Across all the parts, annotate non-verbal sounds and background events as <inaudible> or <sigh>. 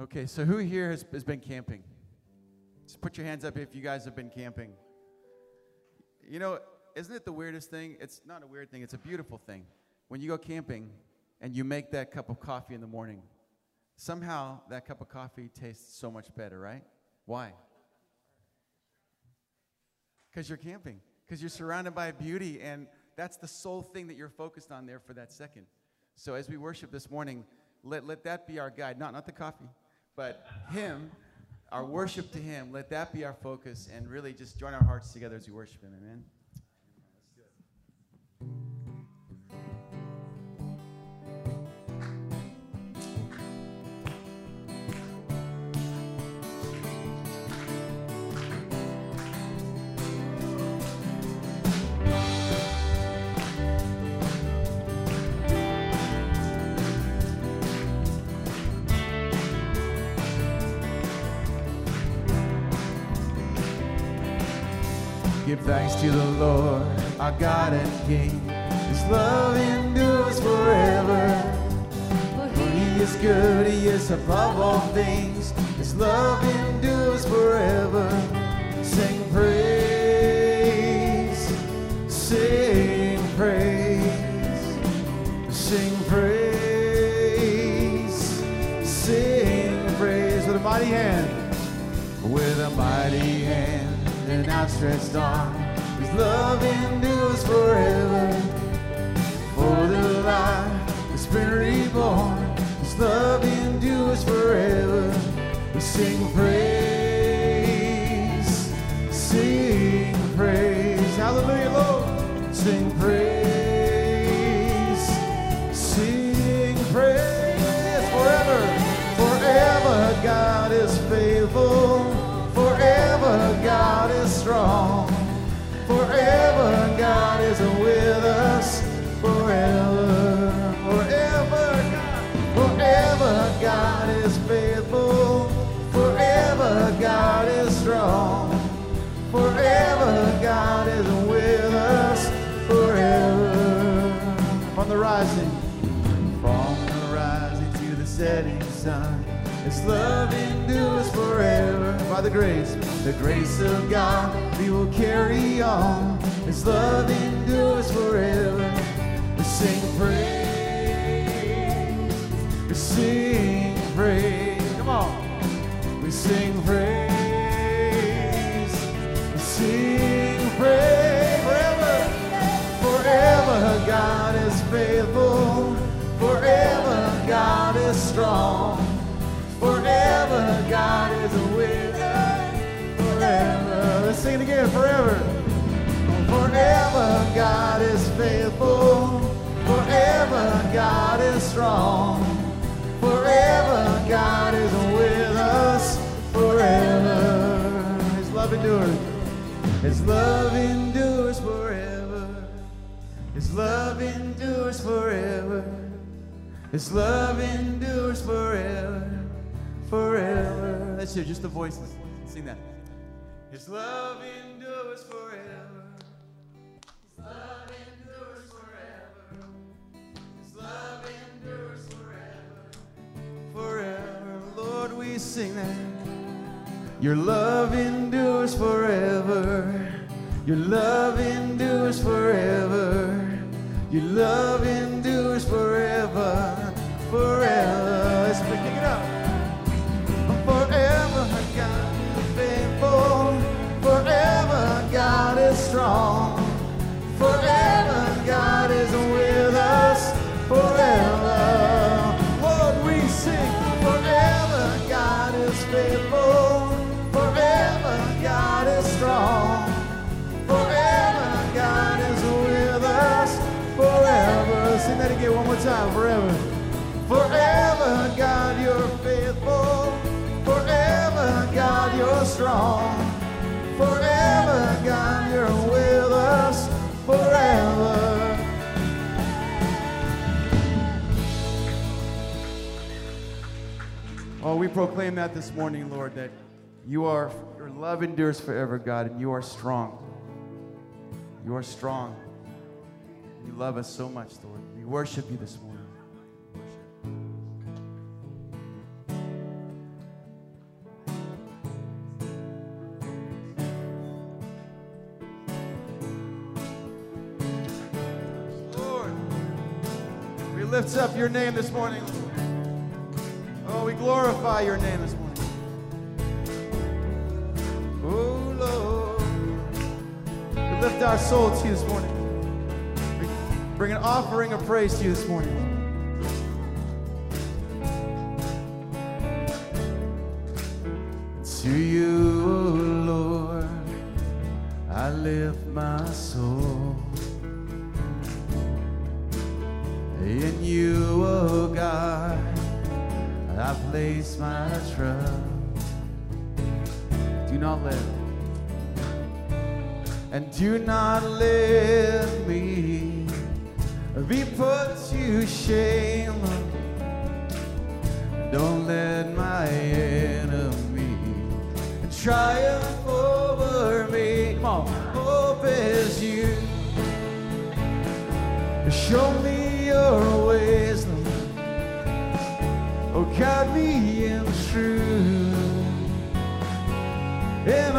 Okay, so who here has, has been camping? Just put your hands up if you guys have been camping. You know, isn't it the weirdest thing? It's not a weird thing, it's a beautiful thing. When you go camping and you make that cup of coffee in the morning, somehow that cup of coffee tastes so much better, right? Why? Because you're camping, because you're surrounded by beauty, and that's the sole thing that you're focused on there for that second. So as we worship this morning, let, let that be our guide. Not, not the coffee, but Him, our worship to Him. Let that be our focus, and really just join our hearts together as we worship Him. Amen. Thanks to the Lord, our God and King. His love endures forever. For he is good, he is above all things. His love endures forever. Sing praise, sing praise, sing praise, sing praise with a mighty hand with a mighty hand and outstretched arm. His love endures forever. For the life has been reborn. His love endures forever. We sing praise, sing praise. Hallelujah, Lord. Sing praise, sing praise forever. Forever God is faithful. Setting sun. His love endures forever. By the grace, the grace of God, we will carry on. His love endures forever. We sing praise. We sing praise. Come on. We sing praise. We sing praise forever. Forever God is faithful. Forever God is strong. Forever God is with us. Forever. Let's sing it again. Forever. Forever God is faithful. Forever God is strong. Forever God is with us. Forever. His love endures. His love endures forever. His love endures forever. His love endures forever. Forever. That's it, just the voices. Sing that. His love endures forever. His love endures forever. His love endures forever. Forever. Lord, we sing that. Your love endures forever. Your love endures forever. Your love endures forever. Forever. Forever. Forever God, you're faithful. Forever God, you're strong. Forever God, you're with us. Forever. Oh, we proclaim that this morning, Lord, that you are, your love endures forever, God, and you are strong. You are strong. You love us so much, Lord. We worship you this morning. Lifts up your name this morning. Oh, we glorify your name this morning. Oh, Lord. We lift our soul to you this morning. We bring an offering of praise to you this morning. To you, oh Lord, I lift my soul. Place my trust. Do not let, and do not let me be put to shame. Don't let my enemy triumph over me. Come on, hope is you. Show me your Lord. Guide me in in all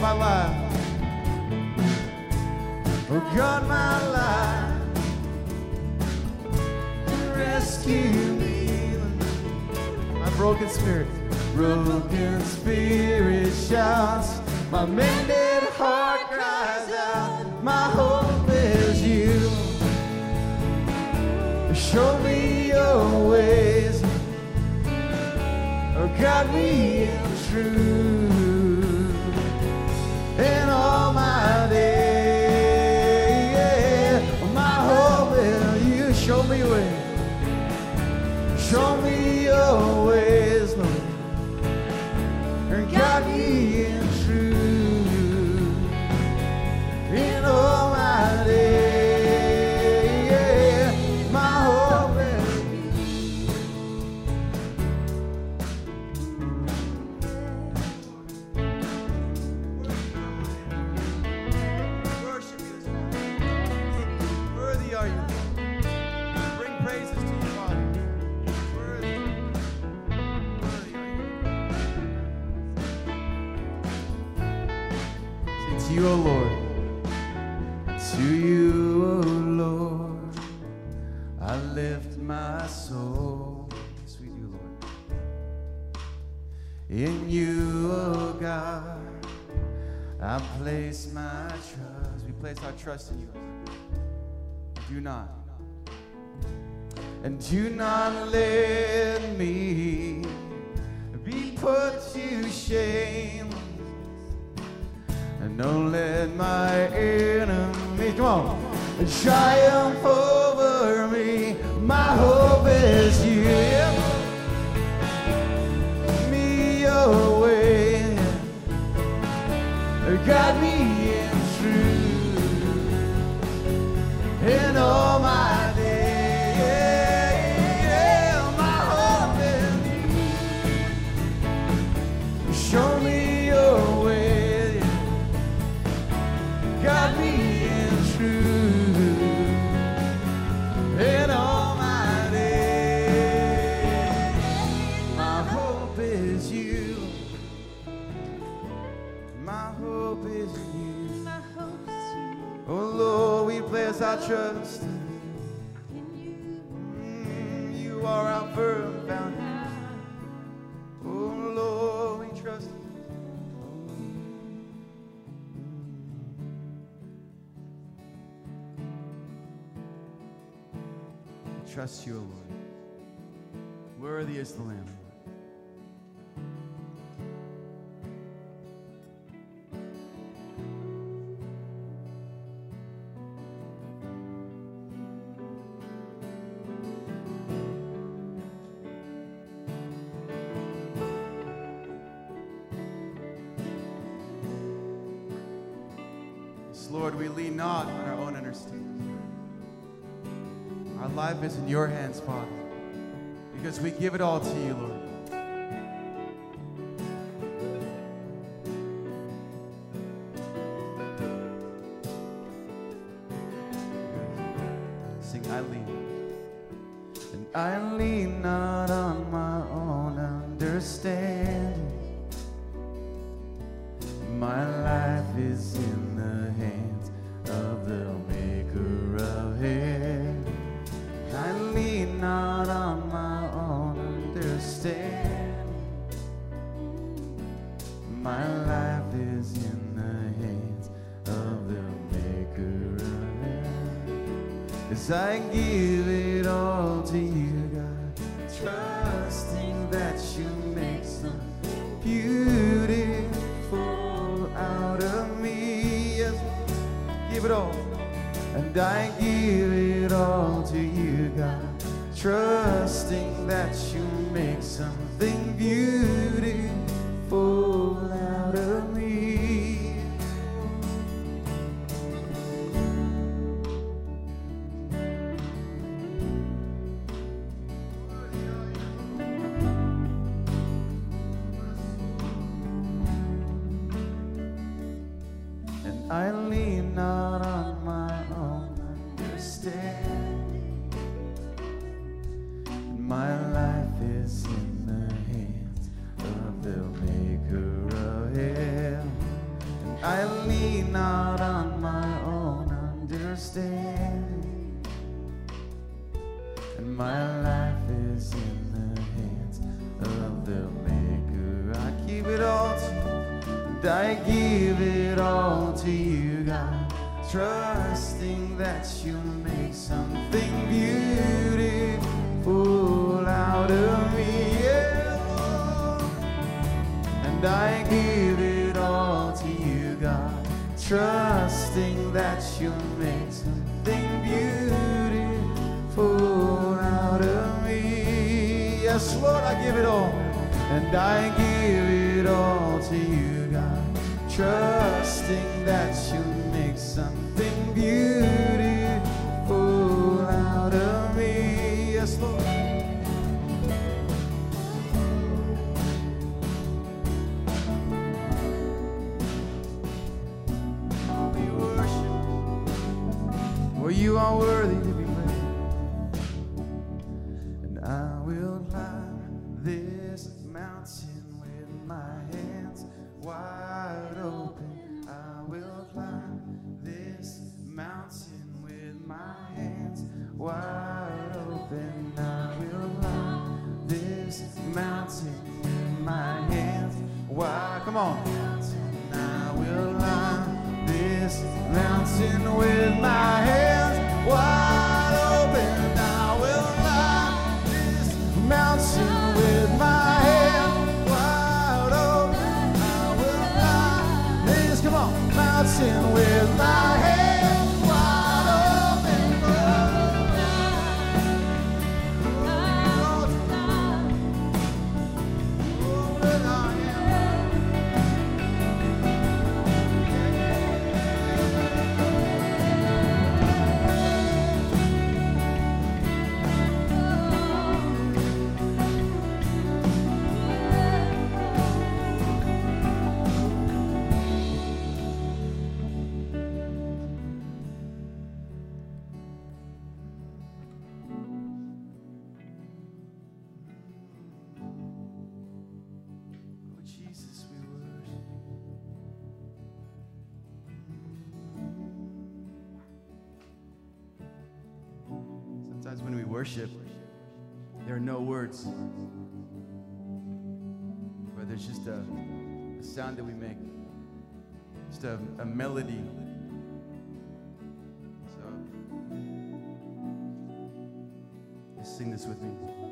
My life. Oh, guard my life. Rescue me. My broken spirit. Broken spirit shouts. My mended heart cries out. My hope is you. Show me your ways. Oh, guide me in truth are you. Say to you, O Lord. To you, O Lord. I lift my soul. Sweet you, Lord. In you, O God. I place my trust. We place our trust in you. Do not. And do not let me be put to shame. Don't let my enemies, come on, triumph over me. My hope is you. Me away. Guide me in truth in all trust. in you. Mm, you are our firm foundation. Oh Lord, we trust. Trust you, O Lord. Worthy is the Lamb. Lord, we lean not on our own understanding. Our life is in your hands, Father. because we give it all to you, Lord. God, trusting that you'll make something beautiful out of me. Yeah. And I give it all to you, God, trusting that you'll make something beautiful out of me. Yes, Lord, I give it all. And I give it all to you, God, trusting that you my hands wide open. I will climb this mountain with my hands wide open. I will climb this mountain with my hands wide. Come on. I will climb this mountain with my hands mountain with my worship, there are no words, but there's just a, a sound that we make, just a, a melody. So, just sing this with me.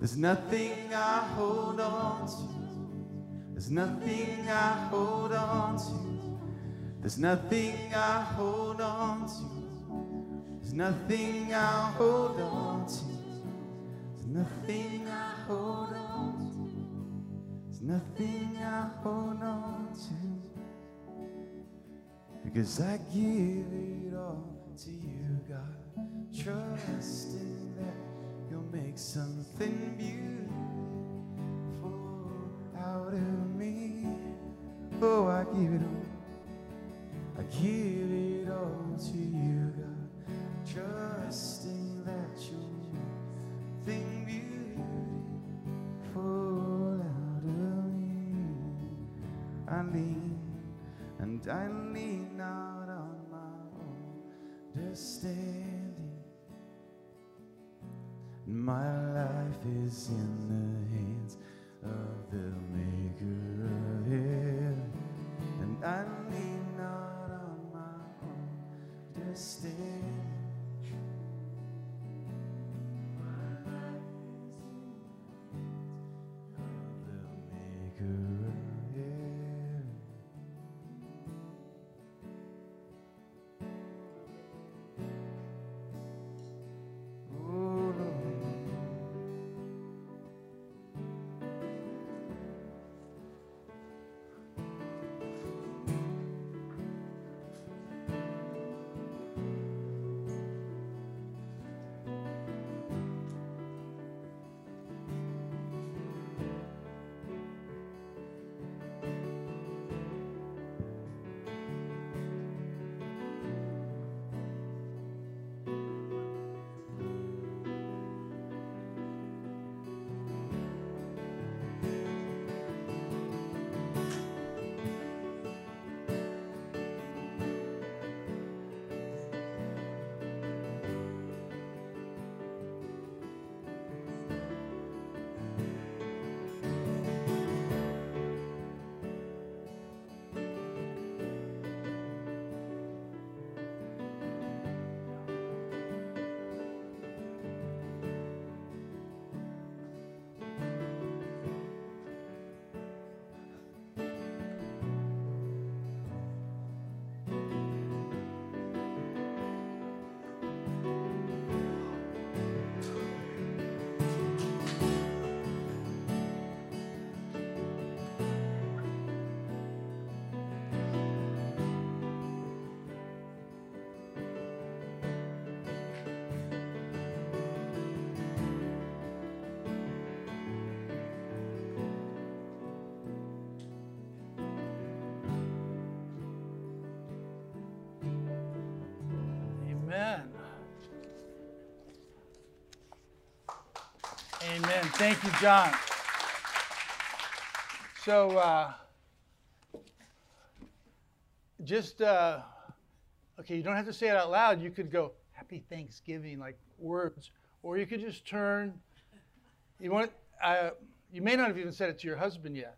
There's nothing I hold on to. There's nothing I hold on to. There's nothing I hold on to. There's nothing I hold on to. There's nothing I hold on to. There's nothing I hold on to. Because I give it all to you, God. That you'll make something beautiful out of me. Oh, I give it all. I give it all to you, God. Trusting that you'll make something beautiful out of me. I lean and I lean not on my own understanding. My life is in the hands of the Maker of heaven, and I lean not on my own understanding. Amen. Thank you, John. So, uh, just, uh, okay, you don't have to say it out loud. You could go, Happy Thanksgiving, like words, or you could just turn. You want, uh, You may not have even said it to your husband yet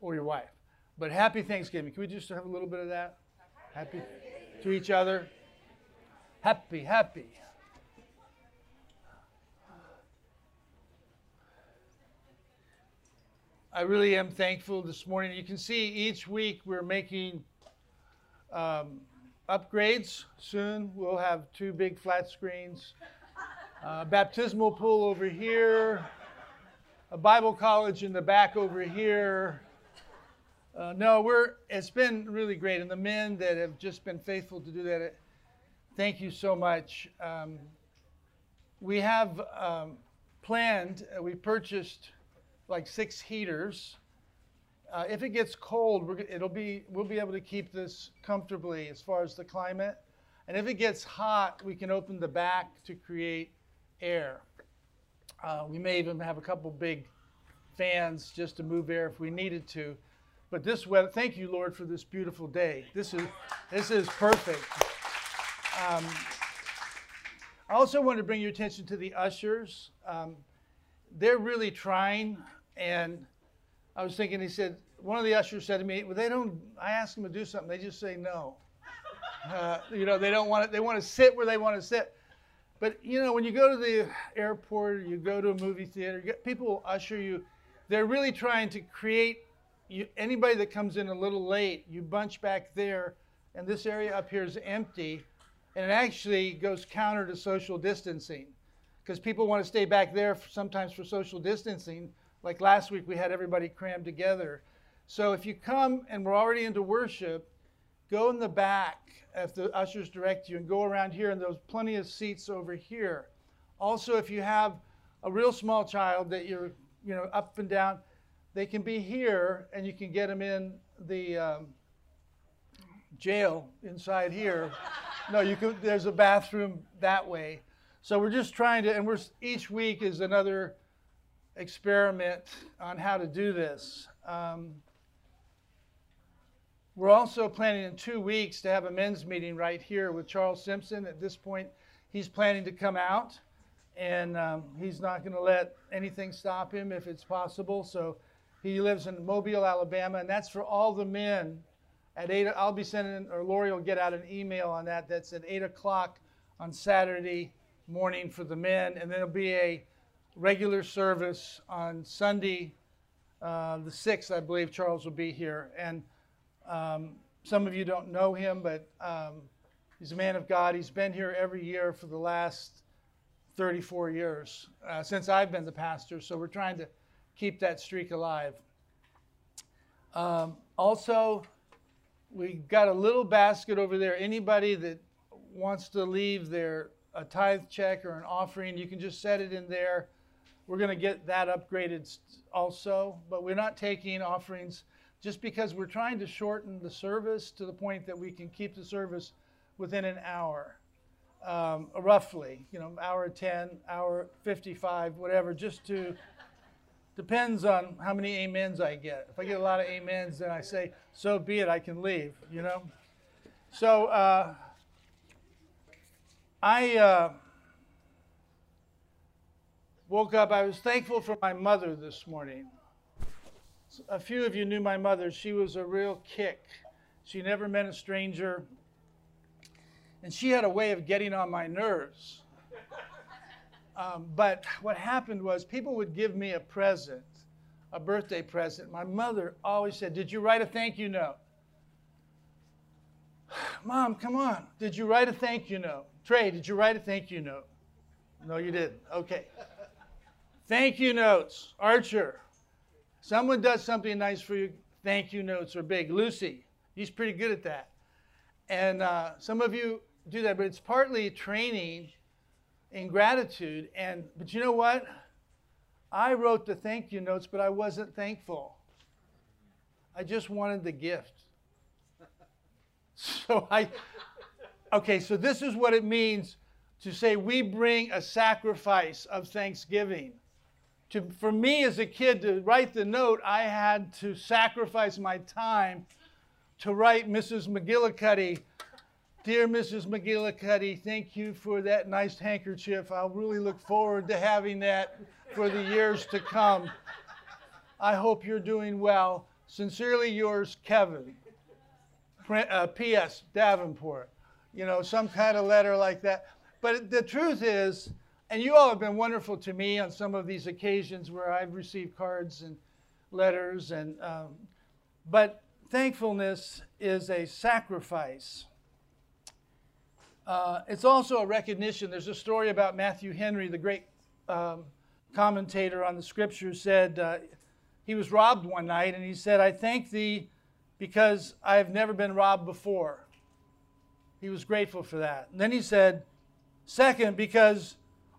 or your wife. But happy Thanksgiving. Can we just have a little bit of that? Happy to each other. Happy, happy. I really am thankful this morning. You can see each week we're making um, upgrades. Soon we'll have two big flat screens, uh, baptismal pool over here, a Bible college in the back over here. Uh, no, we're. It's been really great, and the men that have just been faithful to do that. Thank you so much. Um, we have um, planned. Uh, we purchased like six heaters. Uh, if it gets cold, it'll be we'll be able to keep this comfortably as far as the climate. And if it gets hot, we can open the back to create air. Uh, we may even have a couple big fans just to move air if we needed to. But this weather, thank you, Lord, for this beautiful day. This is this is perfect. Um, I also want to bring your attention to the ushers. Um, they're really trying, and I was thinking. He said one of the ushers said to me, "Well, they don't." I asked them to do something, they just say no. <laughs> Uh, you know, they don't want it. They want to sit where they want to sit. But you know, when you go to the airport, or you go to a movie theater, you get, people will usher you. They're really trying to create. You, anybody that comes in a little late, you bunch back there, and this area up here is empty, and it actually goes counter to social distancing, because people want to stay back there for, sometimes for social distancing. Like last week, we had everybody crammed together. So if you come and we're already into worship, go in the back if the ushers direct you and go around here and there's plenty of seats over here. Also if you have a real small child that you're you know up and down they can be here and you can get them in the um, jail inside here. <laughs> No you can there's a bathroom that way. So we're just trying to and we're each week is another experiment on how to do this um, we're also planning in two weeks to have a men's meeting right here with Charles Simpson. At this point, he's planning to come out, and um, he's not going to let anything stop him if it's possible. So he lives in Mobile, Alabama, and that's for all the men. At eight, I'll be sending, or Lori will get out an email on that. That's at eight o'clock on Saturday morning for the men, and then there'll be a regular service on Sunday, uh, the sixth, I believe. Charles will be here, and um, some of you don't know him, but um, he's a man of God. He's been here every year for the last 34 years uh, since I've been the pastor. So we're trying to keep that streak alive. Um, also, we got a little basket over there. Anybody that wants to leave their a tithe check or an offering, you can just set it in there. We're going to get that upgraded also, but we're not taking offerings just because we're trying to shorten the service to the point that we can keep the service within an hour, um, roughly, you know, hour 10, hour 55, whatever, just to, depends on how many amens I get. If I get a lot of amens, then I say, so be it, I can leave, you know? So uh, I uh, woke up, I was thankful for my mother this morning a few of you knew my mother. She was a real kick. She never met a stranger. And she had a way of getting on my nerves. Um, but what happened was people would give me a present, a birthday present. My mother always said, Did you write a thank you note? <sighs> Mom, come on. Did you write a thank you note? Trey, did you write a thank you note? No, you didn't. Okay. Thank you notes. Archer, Someone does something nice for you, thank you notes are big. Lucy, he's pretty good at that. And uh, some of you do that, but it's partly training in gratitude. And but you know what? I wrote the thank you notes, but I wasn't thankful. I just wanted the gift. So I okay, so this is what it means to say we bring a sacrifice of thanksgiving to, for me as a kid to write the note, I had to sacrifice my time to write Mrs. McGillicuddy. Dear Mrs. McGillicuddy, thank you for that nice handkerchief. I'll really look forward to having that for the years to come. I hope you're doing well. Sincerely yours, Kevin. Uh, P.S. Davenport. You know, some kind of letter like that. But the truth is, and you all have been wonderful to me on some of these occasions where I've received cards and letters, and um, but thankfulness is a sacrifice. Uh, it's also a recognition. There's a story about Matthew Henry, the great um, commentator on the scriptures, said uh, he was robbed one night, and he said, "I thank thee because I have never been robbed before." He was grateful for that. And then he said, Second, because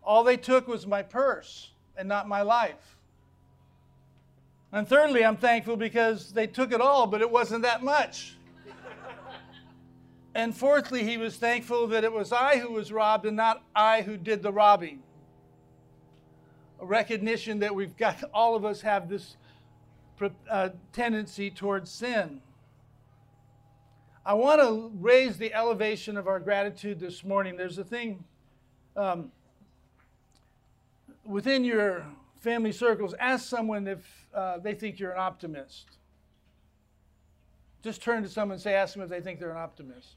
all they took was my purse and not my life. And thirdly, I'm thankful because they took it all, but it wasn't that much. and fourthly, he was thankful that it was I who was robbed and not I who did the robbing. A recognition that we've got, <laughs> all of us have this uh, tendency towards sin. I want to raise the elevation of our gratitude this morning. There's a thing um, within your family circles, ask someone if uh, they think you're an optimist. Just turn to someone and say, ask them if they think they're an optimist.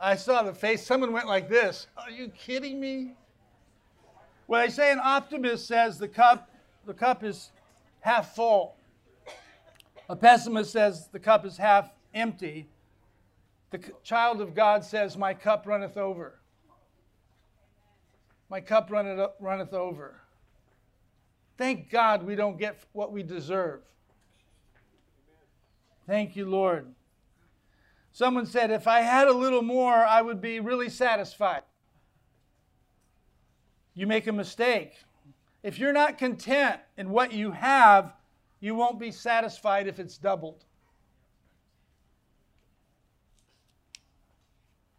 I saw the face. Someone went like this. Are you kidding me? When I say an optimist says the cup, the cup is half full. A pessimist says the cup is half empty. The child of God says, My cup runneth over. My cup runneth, runneth over. Thank God we don't get what we deserve. Thank you, Lord. Someone said, If I had a little more, I would be really satisfied. You make a mistake. If you're not content in what you have, you won't be satisfied if it's doubled.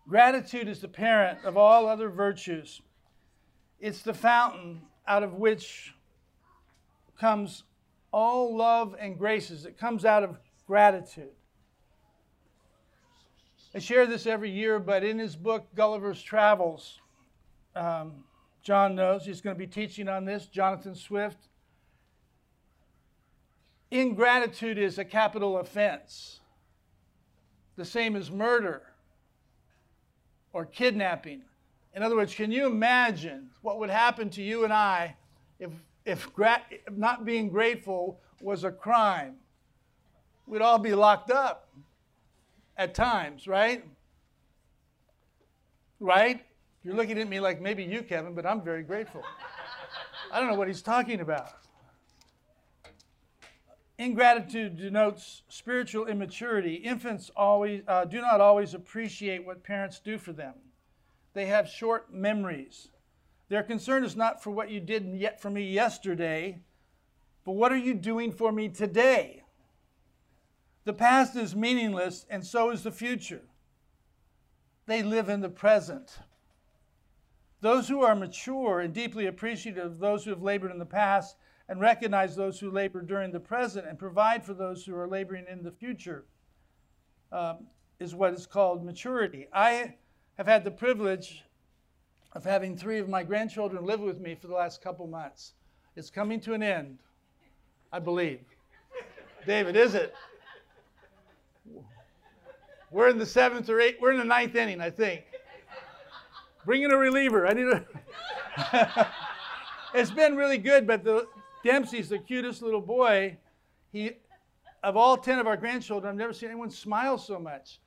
Gratitude is the parent of all other virtues. It's the fountain out of which comes all love and graces. It comes out of gratitude. I share this every year, but in his book, Gulliver's Travels, um, John knows he's going to be teaching on this, Jonathan Swift. Ingratitude is a capital offense, the same as murder or kidnapping. In other words, can you imagine what would happen to you and I if, if, gra- not being grateful was a crime? We'd all be locked up at times, right? Right? You're looking at me like maybe you, Kevin, but I'm very grateful. I don't know what he's talking about. Ingratitude denotes spiritual immaturity. Infants always uh, do not always appreciate what parents do for them. They have short memories. Their concern is not for what you did yet for me yesterday, but what are you doing for me today? The past is meaningless, and so is the future. They live in the present. Those who are mature and deeply appreciative of those who have labored in the past and recognize those who labor during the present and provide for those who are laboring in the future um, is what is called maturity. I have had the privilege of having three of my grandchildren live with me for the last couple months. It's coming to an end, I believe. David, is it? We're in the seventh or eighth, we're in the ninth inning, I think. Bring in a reliever. I need a. <laughs> it's been really good, but the, Dempsey's the cutest little boy. He, of all 10 of our grandchildren, I've never seen anyone smile so much.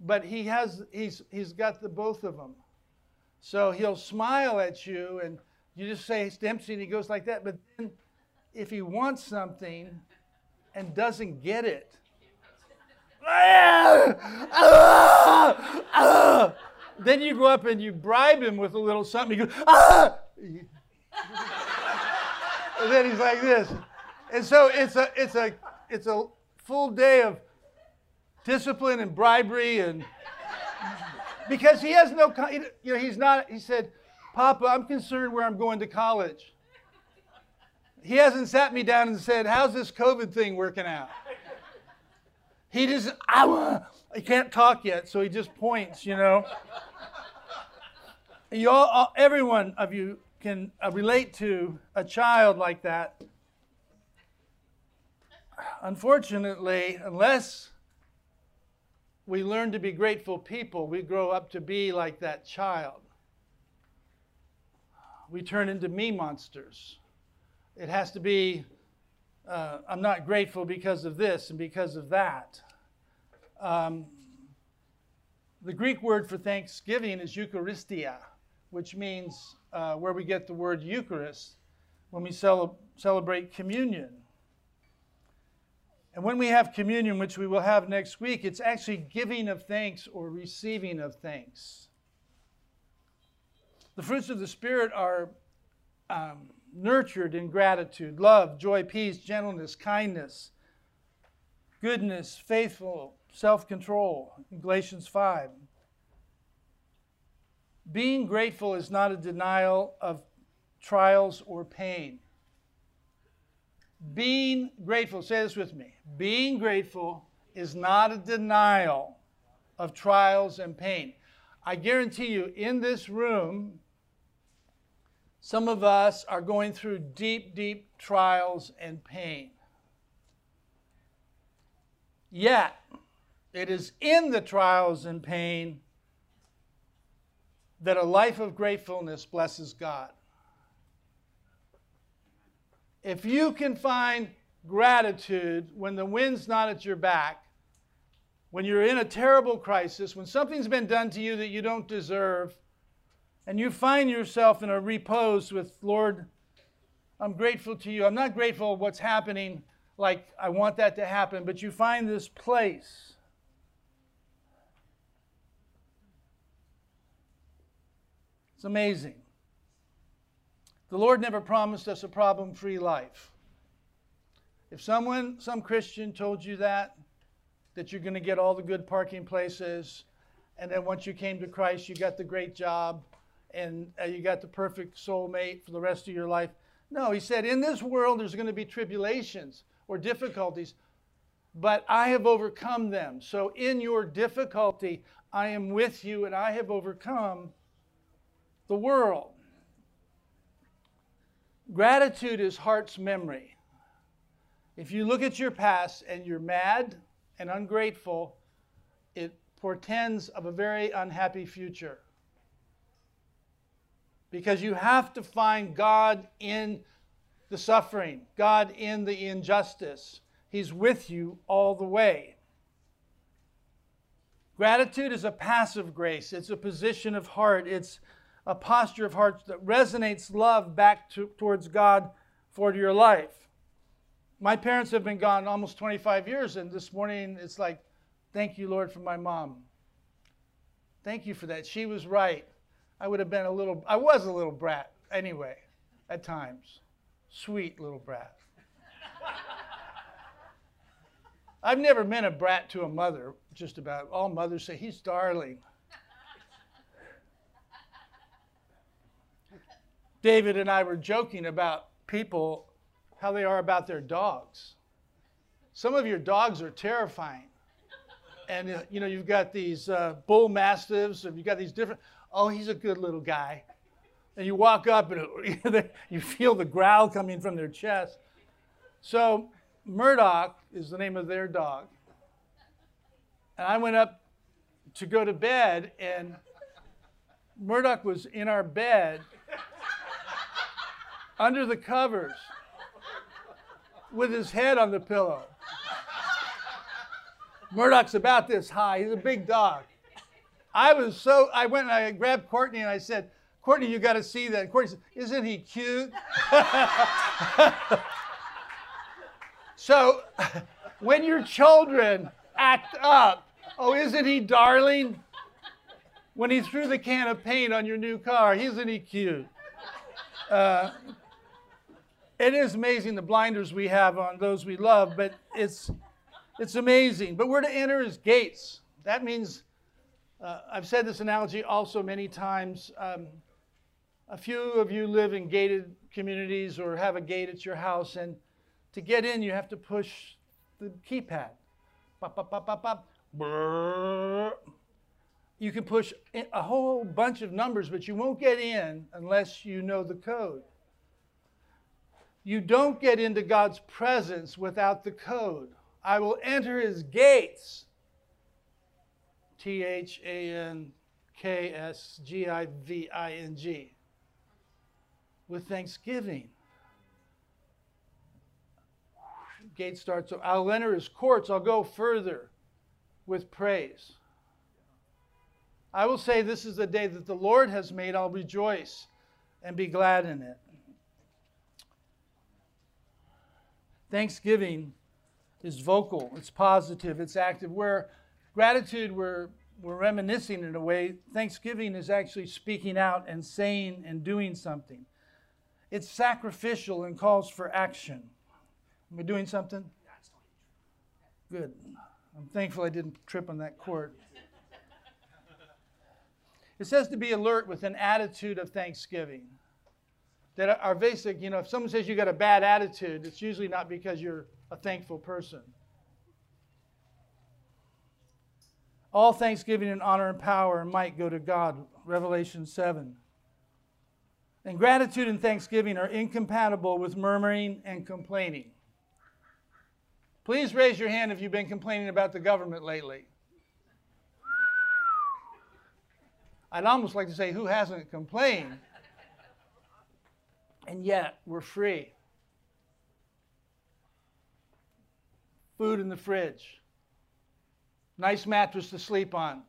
But he has, he's, he's got the both of them. So he'll smile at you and you just say, it's Dempsey, and he goes like that. But then if he wants something and doesn't get it, <laughs> then you go up and you bribe him with a little something. He goes, <laughs> ah! And then he's like this. And so it's a it's a it's a full day of discipline and bribery and because he has no you know he's not he said papa i'm concerned where i'm going to college. He hasn't sat me down and said how's this covid thing working out? He just I, he can't talk yet so he just points you know. You all uh, every one of you can uh, relate to a child like that. Unfortunately, unless we learn to be grateful people, we grow up to be like that child. We turn into me monsters. It has to be, uh, I'm not grateful because of this and because of that. Um, the Greek word for thanksgiving is Eucharistia, which means uh, where we get the word Eucharist when we cele- celebrate communion. And when we have communion, which we will have next week, it's actually giving of thanks or receiving of thanks. The fruits of the Spirit are um, nurtured in gratitude, love, joy, peace, gentleness, kindness, goodness, faithful, self control. Galatians 5. Being grateful is not a denial of trials or pain. Being grateful, say this with me. Being grateful is not a denial of trials and pain. I guarantee you, in this room, some of us are going through deep, deep trials and pain. Yet, it is in the trials and pain that a life of gratefulness blesses God. If you can find gratitude when the wind's not at your back, when you're in a terrible crisis, when something's been done to you that you don't deserve, and you find yourself in a repose with, Lord, I'm grateful to you. I'm not grateful what's happening like I want that to happen, but you find this place. It's amazing. The Lord never promised us a problem free life. If someone, some Christian told you that, that you're going to get all the good parking places, and then once you came to Christ, you got the great job, and uh, you got the perfect soulmate for the rest of your life. No, he said, in this world there's going to be tribulations or difficulties, but I have overcome them. So in your difficulty, I am with you, and I have overcome the world. Gratitude is heart's memory. If you look at your past and you're mad and ungrateful, it portends of a very unhappy future. Because you have to find God in the suffering, God in the injustice. He's with you all the way. Gratitude is a passive grace, it's a position of heart, it's a posture of heart that resonates love back to, towards God for your life. My parents have been gone almost 25 years, and this morning it's like, thank you, Lord, for my mom. Thank you for that. She was right. I would have been a little, I was a little brat anyway, at times. Sweet little brat. <laughs> I've never been a brat to a mother, just about. All mothers say, he's darling. David and I were joking about people, how they are about their dogs. Some of your dogs are terrifying. And uh, you know, you've got these uh, bull mastiffs, and you've got these different. Oh, he's a good little guy. And you walk up, and <laughs> you feel the growl coming from their chest. So, Murdoch is the name of their dog. And I went up to go to bed, and Murdoch was in our bed under the covers with his head on the pillow. Murdoch's about this high. He's a big dog. I was so, I went and I grabbed Courtney and I said, Courtney, you got to see that. And Courtney said, Isn't he cute? <laughs> so when your children act up, oh, isn't he darling? When he threw the can of paint on your new car, isn't he cute? Uh, it is amazing the blinders we have on those we love, but it's it's amazing. But we're to enter his gates. That means uh, I've said this analogy also many times. Um, a few of you live in gated communities or have a gate at your house, and to get in, you have to push the keypad. You can push a whole bunch of numbers, but you won't get in unless you know the code. You don't get into God's presence without the code. I will enter his gates. T H A N K S G I V I N G. With thanksgiving. Gate starts, I'll enter his courts, I'll go further with praise. I will say, This is the day that the Lord has made, I'll rejoice and be glad in it. Thanksgiving is vocal, it's positive, it's active. Where gratitude, we're, we're reminiscing in a way, Thanksgiving is actually speaking out and saying and doing something. It's sacrificial and calls for action. Am I doing something? Good. I'm thankful I didn't trip on that cord. It says to be alert with an attitude of thanksgiving. That are basic, you know, if someone says you got a bad attitude, it's usually not because you're a thankful person. All thanksgiving and honor and power and might go to God. Revelation 7. And gratitude and thanksgiving are incompatible with murmuring and complaining. Please raise your hand if you've been complaining about the government lately. I'd almost like to say, who hasn't complained? And yet, we're free. Food in the fridge. Nice mattress to sleep on.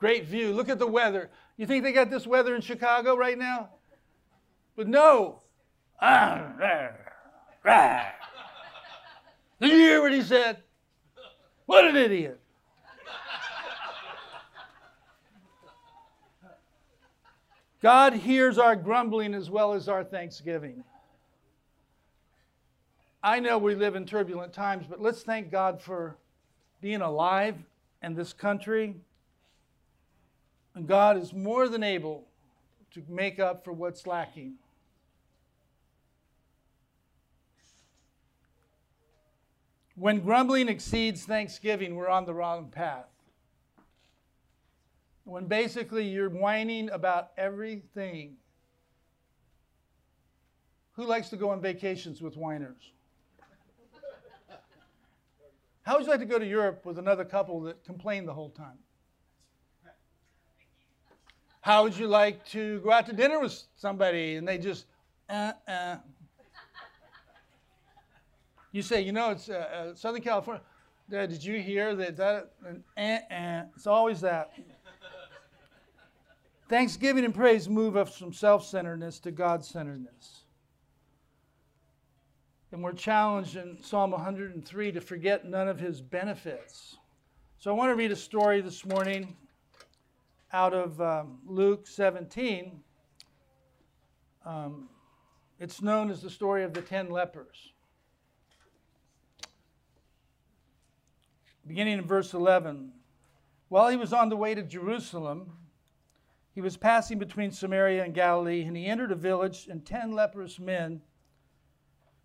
Great view. Look at the weather. You think they got this weather in Chicago right now? But no. Did you hear what he said? What an idiot. God hears our grumbling as well as our thanksgiving. I know we live in turbulent times, but let's thank God for being alive in this country. And God is more than able to make up for what's lacking. When grumbling exceeds thanksgiving, we're on the wrong path. When basically you're whining about everything. Who likes to go on vacations with whiners? How would you like to go to Europe with another couple that complain the whole time? How would you like to go out to dinner with somebody and they just, uh, uh. You say, you know, it's uh, uh, Southern California. Did you hear that? that uh, uh. It's always that. Thanksgiving and praise move us from self centeredness to God centeredness. And we're challenged in Psalm 103 to forget none of his benefits. So I want to read a story this morning out of um, Luke 17. Um, it's known as the story of the ten lepers. Beginning in verse 11. While he was on the way to Jerusalem, he was passing between Samaria and Galilee, and he entered a village, and ten leprous men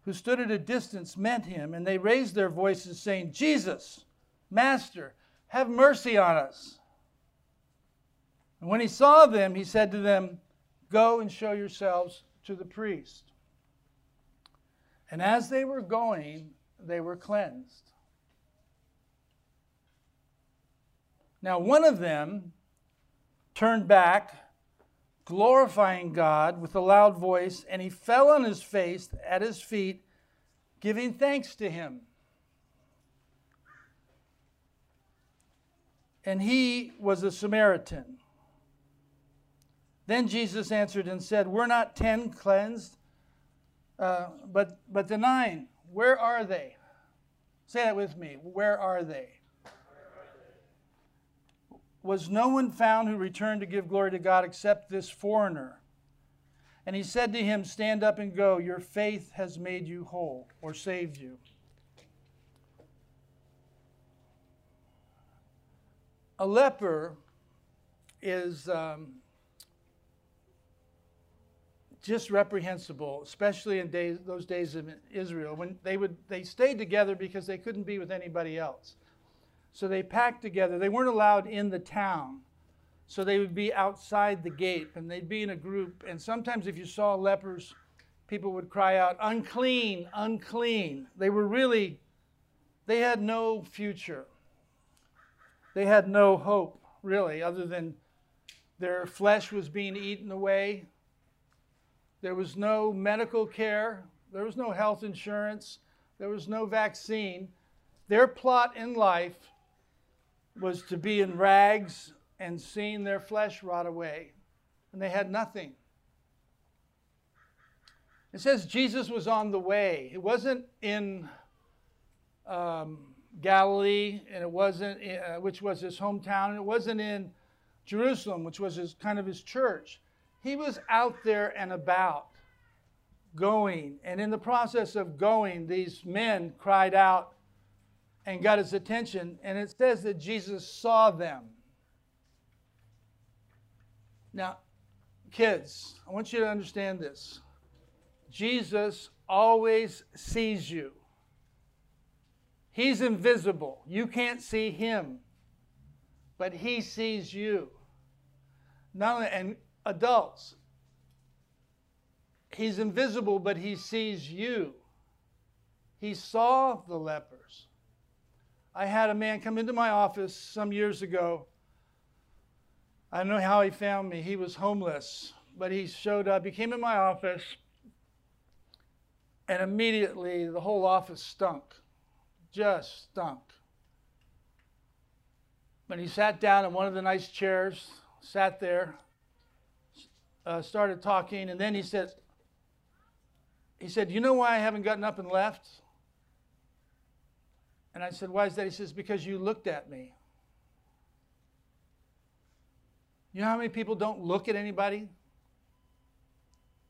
who stood at a distance met him, and they raised their voices, saying, Jesus, Master, have mercy on us. And when he saw them, he said to them, Go and show yourselves to the priest. And as they were going, they were cleansed. Now, one of them turned back, glorifying God with a loud voice, and he fell on his face at his feet, giving thanks to him. And he was a Samaritan. Then Jesus answered and said, We're not ten cleansed, uh, but, but the nine. Where are they? Say that with me. Where are they? Was no one found who returned to give glory to God except this foreigner? And he said to him, Stand up and go. Your faith has made you whole or saved you. A leper is um, just reprehensible, especially in those days of Israel when they would they stayed together because they couldn't be with anybody else. So they packed together. They weren't allowed in the town. So they would be outside the gate and they'd be in a group. And sometimes, if you saw lepers, people would cry out, unclean, unclean. They were really, they had no future. They had no hope, really, other than their flesh was being eaten away. There was no medical care, there was no health insurance, there was no vaccine. Their plot in life was to be in rags and seeing their flesh rot away. And they had nothing. It says Jesus was on the way. It wasn't in um, Galilee, and it wasn't, uh, which was his hometown, and it wasn't in Jerusalem, which was his kind of his church. He was out there and about, going. And in the process of going, these men cried out and got his attention. And it says that Jesus saw them. Now, kids, I want you to understand this. Jesus always sees you. He's invisible. You can't see him, but he sees you. Not only, and adults, he's invisible, but he sees you. He saw the lepers. I had a man come into my office some years ago. I don't know how he found me. He was homeless, but he showed up. He came in my office, and immediately the whole office stunk. Just stunk. But he sat down in one of the nice chairs, sat there, uh, started talking, and then he said, he said, You know why I haven't gotten up and left? And I said, Why is that? He says, Because you looked at me. You know how many people don't look at anybody?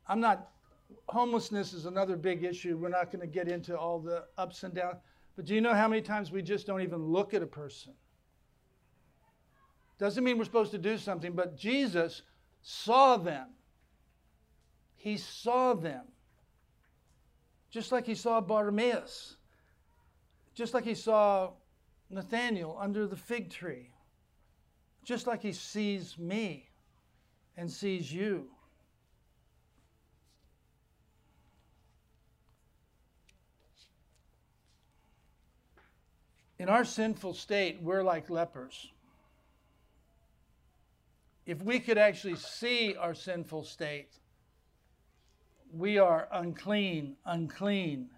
I'm not, homelessness is another big issue. We're not going to get into all the ups and downs. But do you know how many times we just don't even look at a person? Doesn't mean we're supposed to do something, but Jesus saw them. He saw them. Just like he saw Bartimaeus. Just like he saw Nathaniel under the fig tree. Just like he sees me and sees you. In our sinful state, we're like lepers. If we could actually see our sinful state, we are unclean, unclean.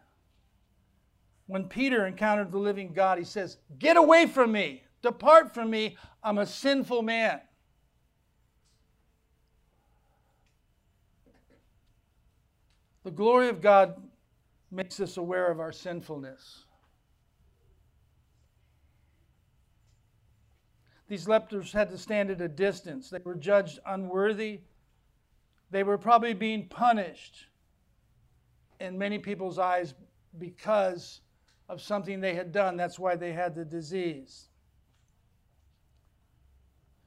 When Peter encountered the living God, he says, Get away from me, depart from me, I'm a sinful man. The glory of God makes us aware of our sinfulness. These lepers had to stand at a distance. They were judged unworthy. They were probably being punished in many people's eyes because of something they had done. That's why they had the disease.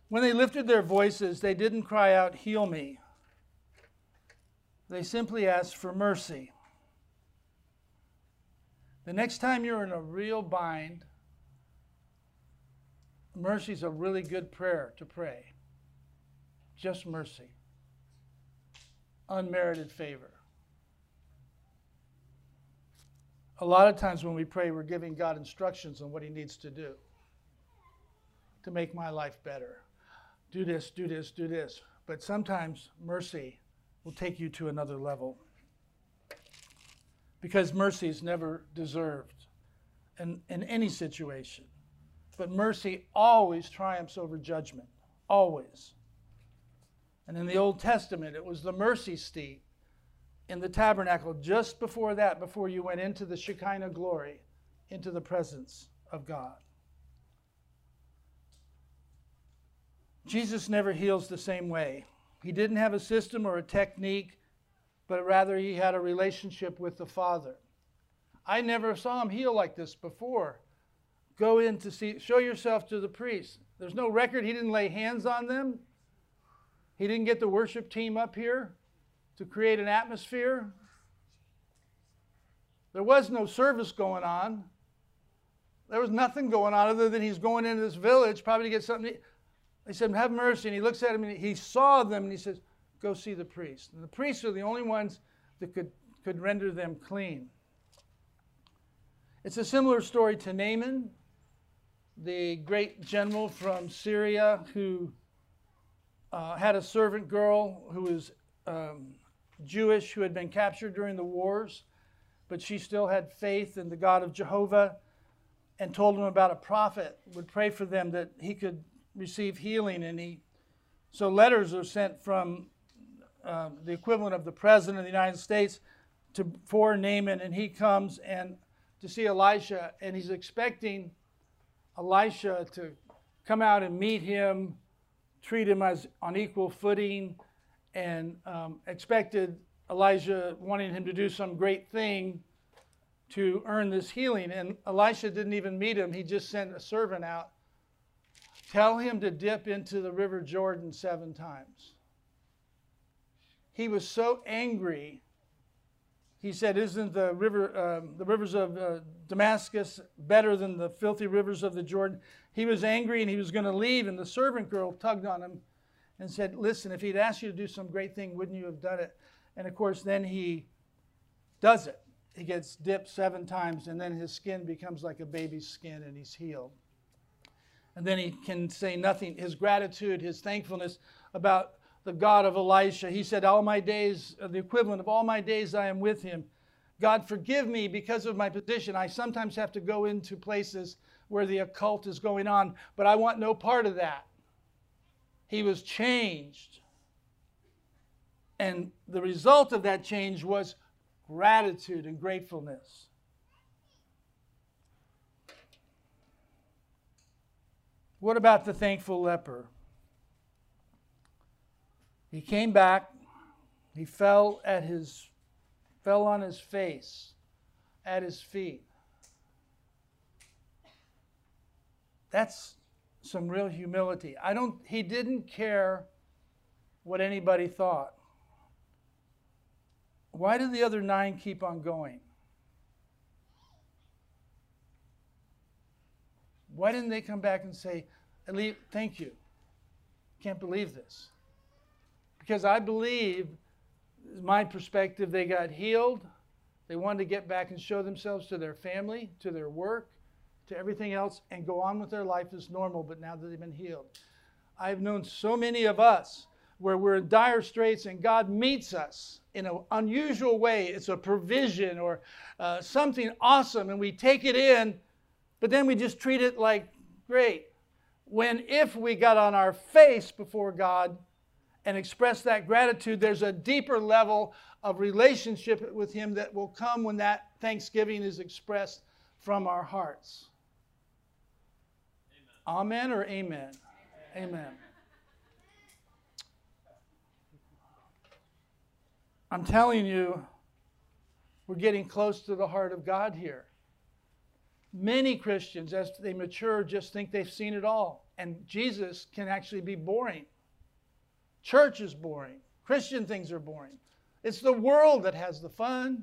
When they lifted their voices, they didn't cry out, Heal me. They simply asked for mercy. The next time you're in a real bind, mercy is a really good prayer to pray. Just mercy, unmerited favor. A lot of times when we pray, we're giving God instructions on what He needs to do to make my life better. Do this, do this, do this. But sometimes mercy will take you to another level because mercy is never deserved in, in any situation. But mercy always triumphs over judgment, always. And in the Old Testament, it was the mercy seat in the tabernacle just before that, before you went into the Shekinah glory, into the presence of God. Jesus never heals the same way. He didn't have a system or a technique, but rather he had a relationship with the Father. I never saw him heal like this before. Go in to see, show yourself to the priest. There's no record. He didn't lay hands on them. He didn't get the worship team up here to create an atmosphere. There was no service going on. There was nothing going on other than he's going into this village, probably to get something. he said, Have mercy. And he looks at him and he saw them and he says, Go see the priest. And the priests are the only ones that could, could render them clean. It's a similar story to Naaman, the great general from Syria who uh, had a servant girl who was um, Jewish who had been captured during the wars, but she still had faith in the God of Jehovah and told him about a prophet would pray for them that he could receive healing. And he so letters are sent from uh, the equivalent of the president of the United States to for Naaman and he comes and to see Elisha and he's expecting Elisha to come out and meet him treat him as on equal footing and um, expected Elijah wanting him to do some great thing to earn this healing. And Elisha didn't even meet him, he just sent a servant out. Tell him to dip into the river Jordan seven times. He was so angry. He said, "Isn't the river, um, the rivers of uh, Damascus, better than the filthy rivers of the Jordan?" He was angry and he was going to leave, and the servant girl tugged on him and said, "Listen, if he'd asked you to do some great thing, wouldn't you have done it?" And of course, then he does it. He gets dipped seven times, and then his skin becomes like a baby's skin, and he's healed. And then he can say nothing. His gratitude, his thankfulness about the God of Elisha. He said, All my days, the equivalent of all my days, I am with him. God, forgive me because of my position. I sometimes have to go into places where the occult is going on, but I want no part of that. He was changed. And the result of that change was gratitude and gratefulness. What about the thankful leper? He came back, he fell at his fell on his face at his feet. That's some real humility. I don't he didn't care what anybody thought. Why did the other nine keep on going? Why didn't they come back and say, Thank you? Can't believe this. Because I believe, my perspective, they got healed. They wanted to get back and show themselves to their family, to their work, to everything else, and go on with their life as normal, but now that they've been healed. I've known so many of us where we're in dire straits and God meets us in an unusual way. It's a provision or uh, something awesome, and we take it in, but then we just treat it like great. When if we got on our face before God and express that gratitude, there's a deeper level of relationship with Him that will come when that thanksgiving is expressed from our hearts. Amen, or amen? Amen. amen. I'm telling you, we're getting close to the heart of God here. Many Christians, as they mature, just think they've seen it all. And Jesus can actually be boring. Church is boring. Christian things are boring. It's the world that has the fun.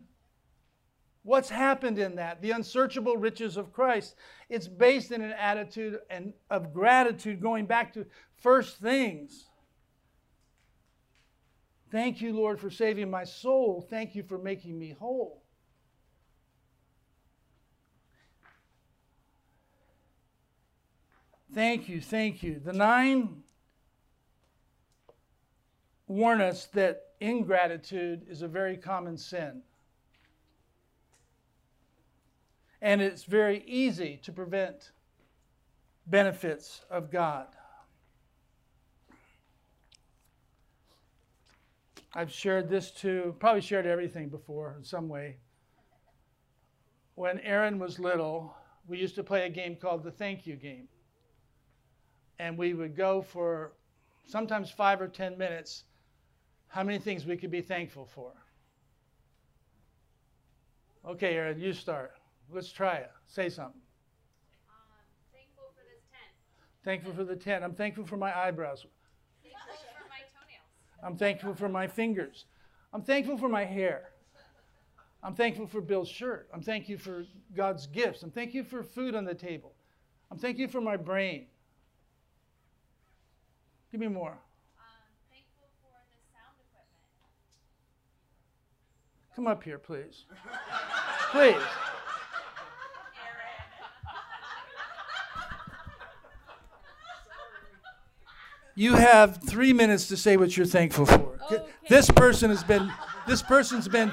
What's happened in that? The unsearchable riches of Christ. It's based in an attitude and of gratitude going back to first things. Thank you, Lord, for saving my soul. Thank you for making me whole. Thank you, thank you. The nine warn us that ingratitude is a very common sin. And it's very easy to prevent benefits of God. I've shared this too, probably shared everything before in some way. When Aaron was little, we used to play a game called the thank you game. And we would go for sometimes five or 10 minutes how many things we could be thankful for. Okay, Aaron, you start. Let's try it. Say something. Um, thankful for this tent. Thankful for the tent. I'm thankful for my eyebrows. Thankful for my toenails. I'm thankful for my fingers. I'm thankful for my hair. I'm thankful for Bill's shirt. I'm thankful for God's gifts. I'm thankful for food on the table. I'm thankful for my brain. Give me more. Um, thankful for the sound equipment. Come up here, please. Please. You have three minutes to say what you're thankful for. Okay. This person has been, this person's been,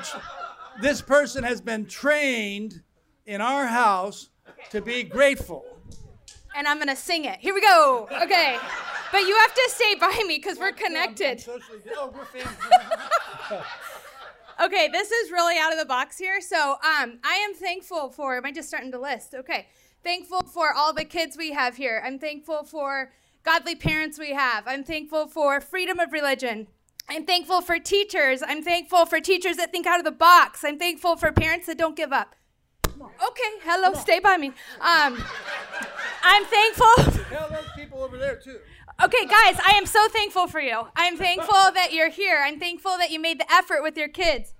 this person has been trained in our house to be grateful. And I'm gonna sing it. Here we go. Okay. But you have to stay by me because we're connected. Oh, we're. <laughs> Okay, this is really out of the box here. So um, I am thankful for, am I just starting to list? Okay. Thankful for all the kids we have here. I'm thankful for godly parents we have. I'm thankful for freedom of religion. I'm thankful for teachers. I'm thankful for teachers that think out of the box. I'm thankful for parents that don't give up. Okay, hello, stay by me. Um, I'm thankful. <laughs> <laughs> Tell those people over there, too. Okay, guys, I am so thankful for you. I'm thankful that you're here. I'm thankful that you made the effort with your kids.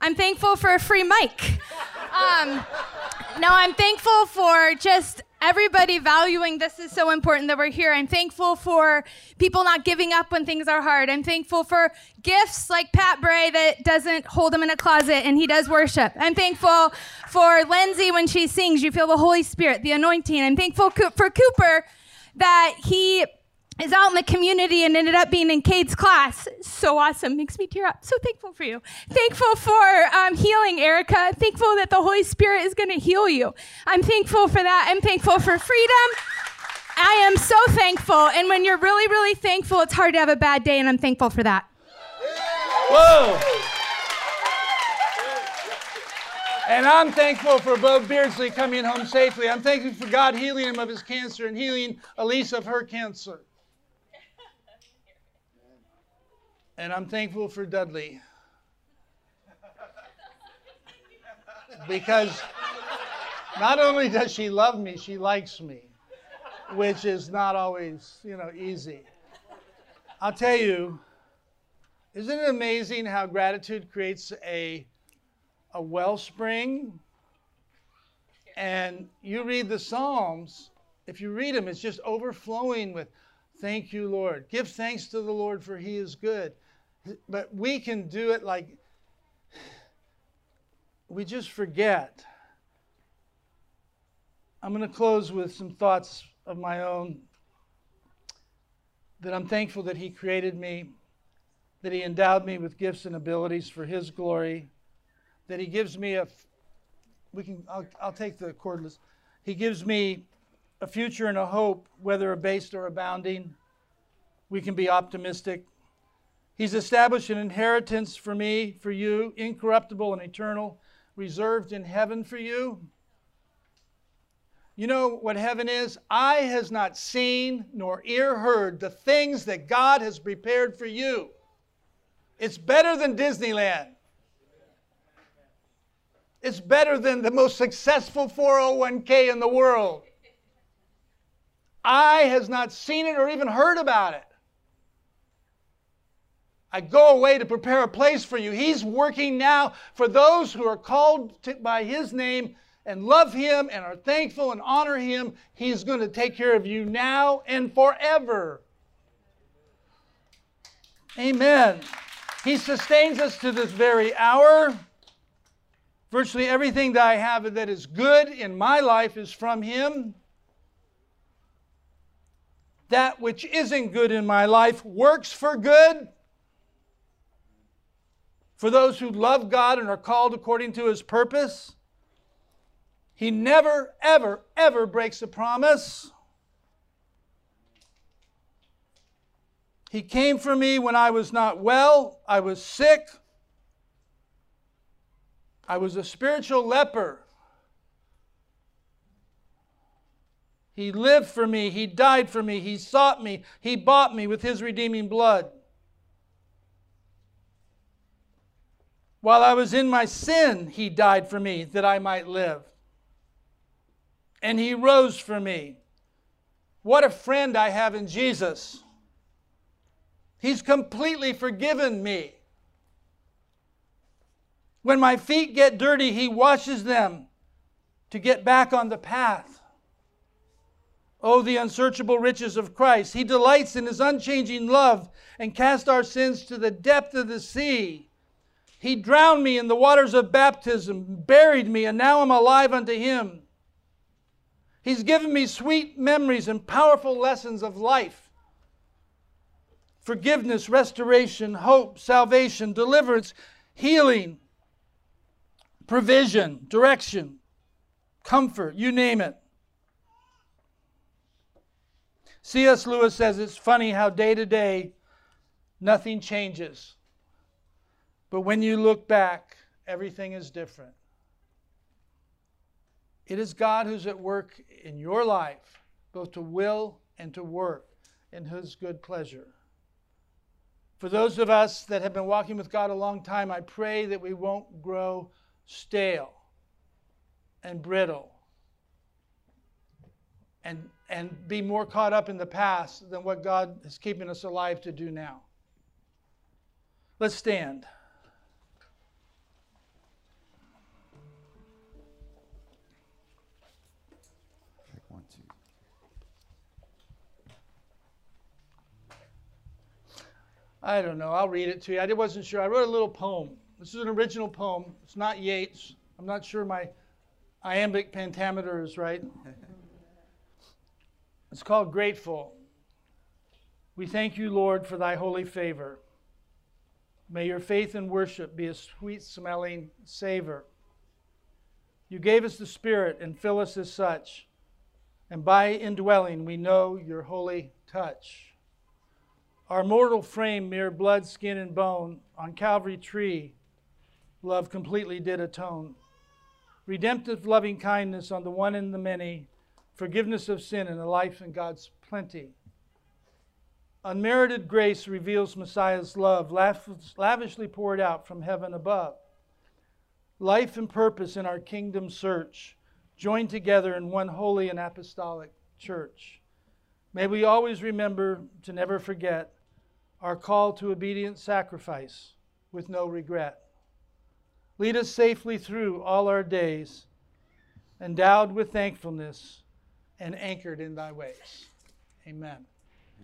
I'm thankful for a free mic. Um, no, I'm thankful for just everybody valuing this is so important that we're here. I'm thankful for people not giving up when things are hard. I'm thankful for gifts like Pat Bray that doesn't hold him in a closet and he does worship. I'm thankful for Lindsay when she sings, you feel the Holy Spirit, the anointing. I'm thankful for Cooper that he is out in the community and ended up being in Cade's class. So awesome. Makes me tear up. So thankful for you. Thankful for um, healing, Erica. Thankful that the Holy Spirit is going to heal you. I'm thankful for that. I'm thankful for freedom. I am so thankful. And when you're really, really thankful, it's hard to have a bad day, and I'm thankful for that. Whoa! And I'm thankful for Bo Beardsley coming home safely. I'm thankful for God healing him of his cancer and healing Elise of her cancer. And I'm thankful for Dudley. Because not only does she love me, she likes me, which is not always, you know, easy. I'll tell you, isn't it amazing how gratitude creates a, a wellspring? And you read the Psalms, if you read them, it's just overflowing with thank you, Lord. Give thanks to the Lord, for he is good. But we can do it like we just forget. I'm going to close with some thoughts of my own that I'm thankful that he created me that he endowed me with gifts and abilities for his glory, that he gives me a, we can, I'll, I'll take the cordless, he gives me a future and a hope, whether abased or abounding. We can be optimistic. He's established an inheritance for me, for you, incorruptible and eternal, reserved in heaven for you. You know what heaven is? Eye has not seen nor ear heard the things that God has prepared for you. It's better than Disneyland. It's better than the most successful 401k in the world. Eye has not seen it or even heard about it. I go away to prepare a place for you. He's working now for those who are called to, by His name and love Him and are thankful and honor Him. He's going to take care of you now and forever. Amen. He sustains us to this very hour. Virtually everything that I have that is good in my life is from Him. That which isn't good in my life works for good for those who love God and are called according to His purpose. He never, ever, ever breaks a promise. He came for me when I was not well, I was sick, I was a spiritual leper. He lived for me, He died for me, He sought me, He bought me with His redeeming blood. While I was in my sin, He died for me that I might live. And He rose for me. What a friend I have in Jesus. He's completely forgiven me. When my feet get dirty, He washes them to get back on the path. Oh, the unsearchable riches of Christ. He delights in his unchanging love and cast our sins to the depth of the sea. He drowned me in the waters of baptism, buried me, and now I'm alive unto him. He's given me sweet memories and powerful lessons of life forgiveness, restoration, hope, salvation, deliverance, healing, provision, direction, comfort, you name it. C.S. Lewis says it's funny how day to day nothing changes. But when you look back, everything is different. It is God who's at work in your life, both to will and to work in His good pleasure. For those of us that have been walking with God a long time, I pray that we won't grow stale and brittle and, and be more caught up in the past than what God is keeping us alive to do now. Let's stand. I don't know. I'll read it to you. I wasn't sure. I wrote a little poem. This is an original poem. It's not Yeats. I'm not sure my iambic pentameter is right. <laughs> It's called Grateful. We thank you, Lord, for thy holy favor. May your faith and worship be a sweet smelling savor. You gave us the Spirit and fill us as such, and by indwelling we know your holy touch. Our mortal frame, mere blood, skin, and bone, on Calvary tree, love completely did atone. Redemptive loving kindness on the one and the many, forgiveness of sin and a life in God's plenty. Unmerited grace reveals Messiah's love, lav- lavishly poured out from heaven above. Life and purpose in our kingdom search, joined together in one holy and apostolic church. May we always remember to never forget our call to obedient sacrifice with no regret. Lead us safely through all our days, endowed with thankfulness and anchored in thy ways. Amen.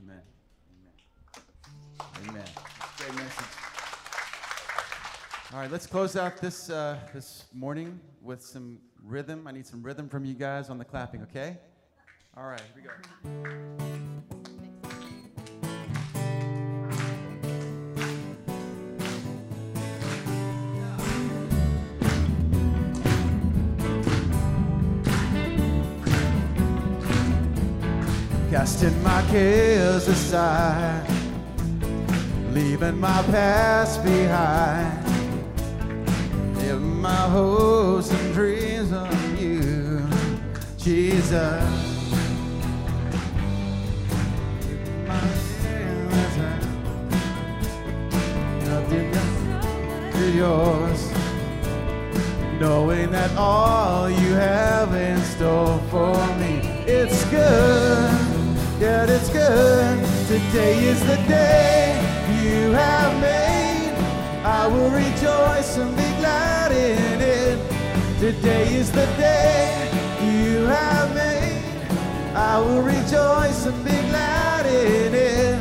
Amen. Amen. Amen. Great message. All right, let's close out this uh, this morning with some rhythm. I need some rhythm from you guys on the clapping, okay? All right, here we go. Casting my cares aside, leaving my past behind. Live my hopes and dreams on you, Jesus. Yours. Knowing that all you have in store for me, it's good. Yeah, it's good. Today is the day you have made. I will rejoice and be glad in it. Today is the day you have made. I will rejoice and be glad in it.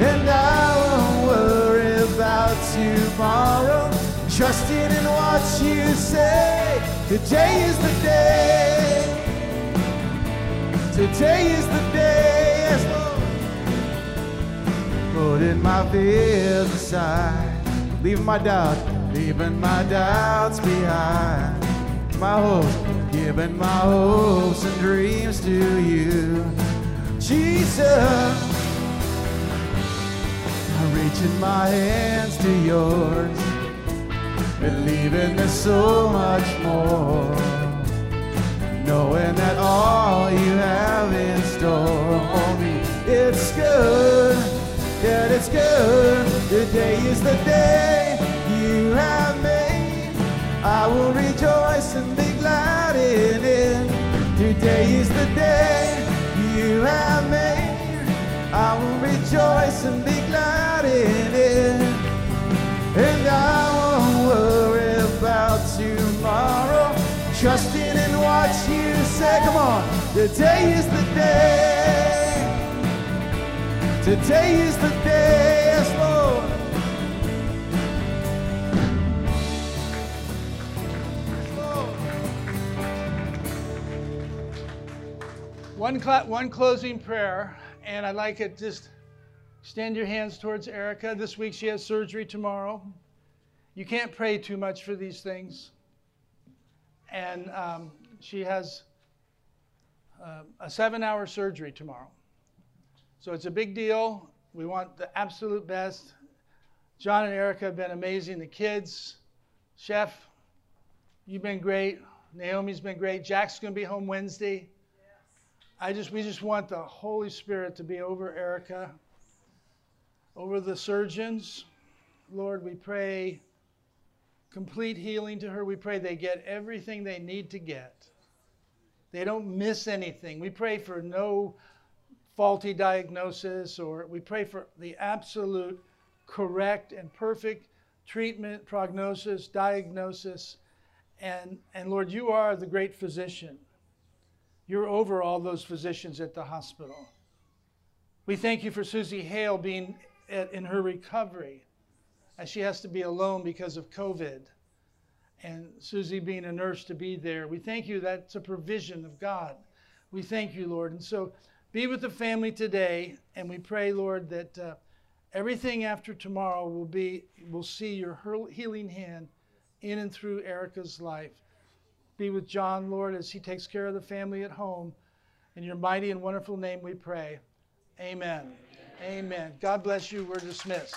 And I won't worry about tomorrow. Trusting in what you say. Today is the day. Today is the day, Lord. Putting my fears aside, leaving my doubts, leaving my doubts behind. My hopes, giving my hopes and dreams to you, Jesus. I'm reaching my hands to yours, believing there's so much more knowing that all you have in store for me, it's good, yeah, it's good. Today is the day you have made. I will rejoice and be glad in it. Today is the day you have made. I will rejoice and be glad in it. And I say. Come on. Today is the day. Today is the day, yes, Lord. One, cla one closing prayer, and I'd like it just extend your hands towards Erica. This week she has surgery tomorrow. You can't pray too much for these things. And um, she has uh, a seven hour surgery tomorrow. So it's a big deal. We want the absolute best. John and Erica have been amazing. The kids, Chef, you've been great. Naomi's been great. Jack's going to be home Wednesday. I just we just want the Holy Spirit to be over Erica, over the surgeons. Lord, we pray complete healing to her. We pray they get everything they need to get. They don't miss anything. We pray for no faulty diagnosis or we pray for the absolute correct and perfect treatment, prognosis, diagnosis. And, and Lord, you are the great physician. You're over all those physicians at the hospital. We thank you for Susie Hale being at, in her recovery as she has to be alone because of COVID. And Susie being a nurse to be there. We thank you that's a provision of God. We thank you, Lord. And so be with the family today. And we pray, Lord, that uh, everything after tomorrow will be, will see your healing hand in and through Erica's life. Be with John, Lord, as he takes care of the family at home. In your mighty and wonderful name we pray. Amen. Amen. Amen. God bless you. We're dismissed.